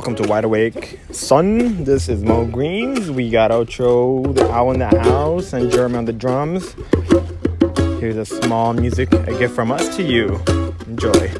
Welcome to Wide Awake Sun. This is Mo Greens. We got Ocho, the owl in the house, and Jeremy on the drums. Here's a small music, a gift from us to you. Enjoy.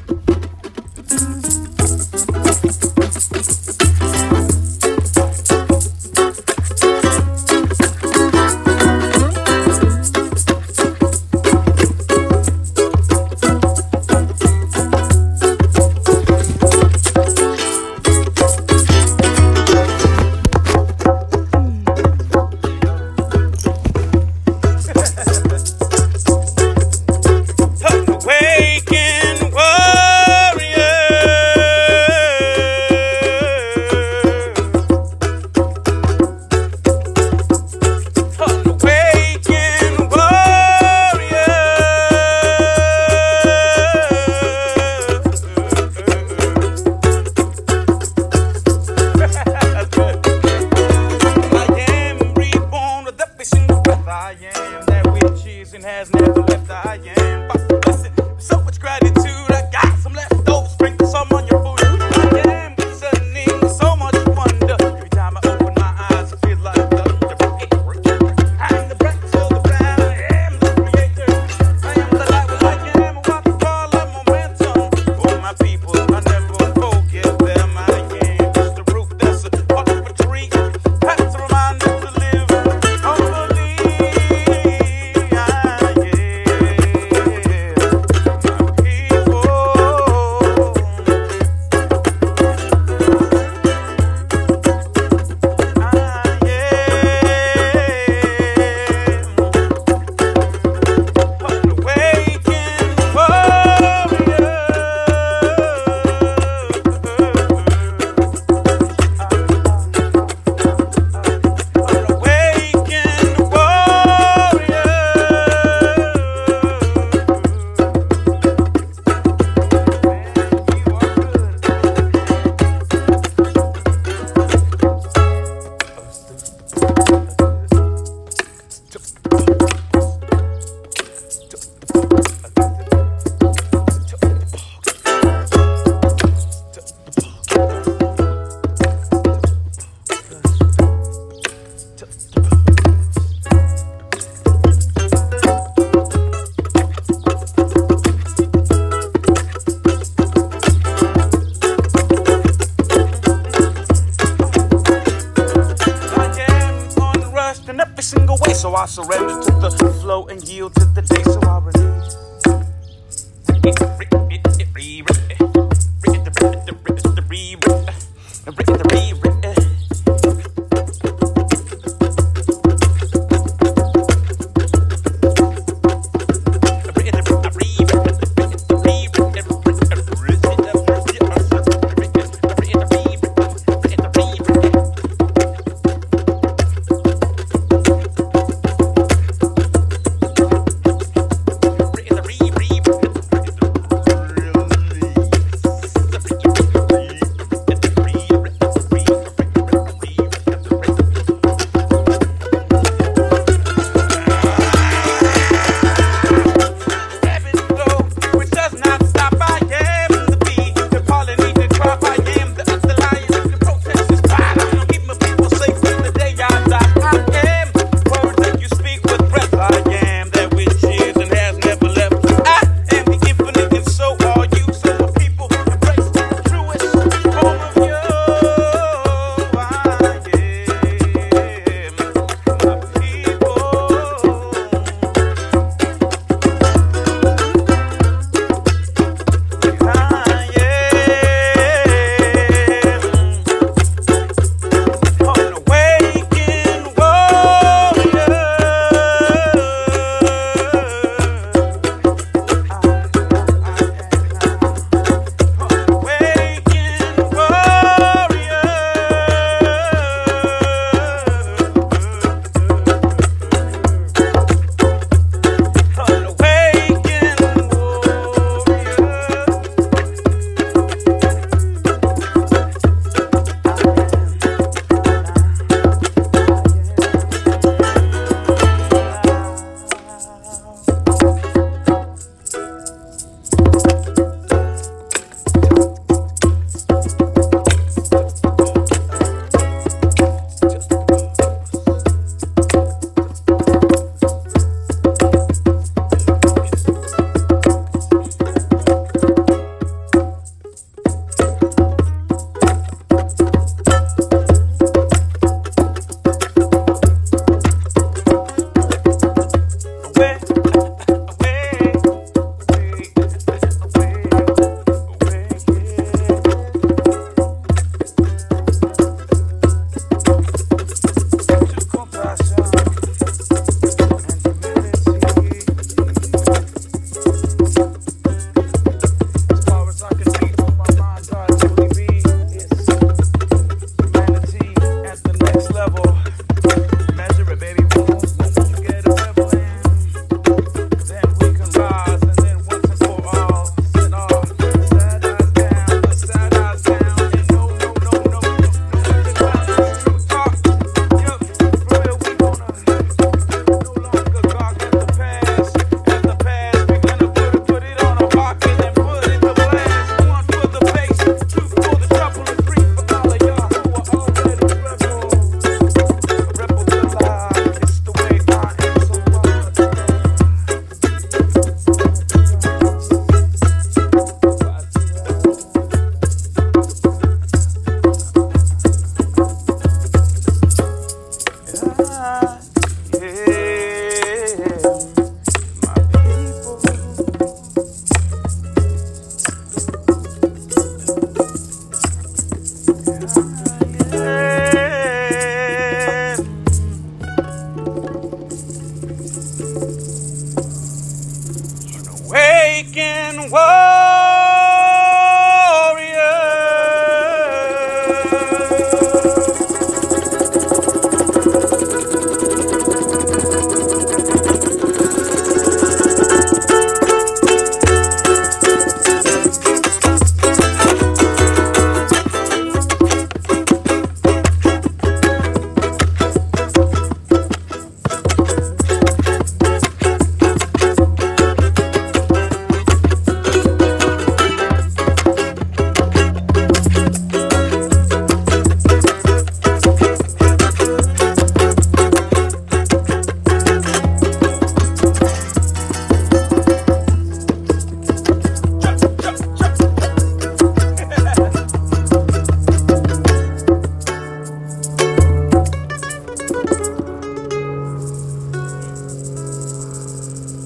I be So I surrender to the flow and yield to the day. So I release.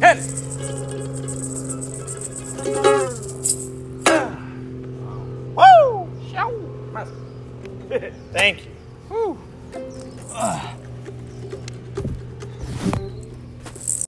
Hit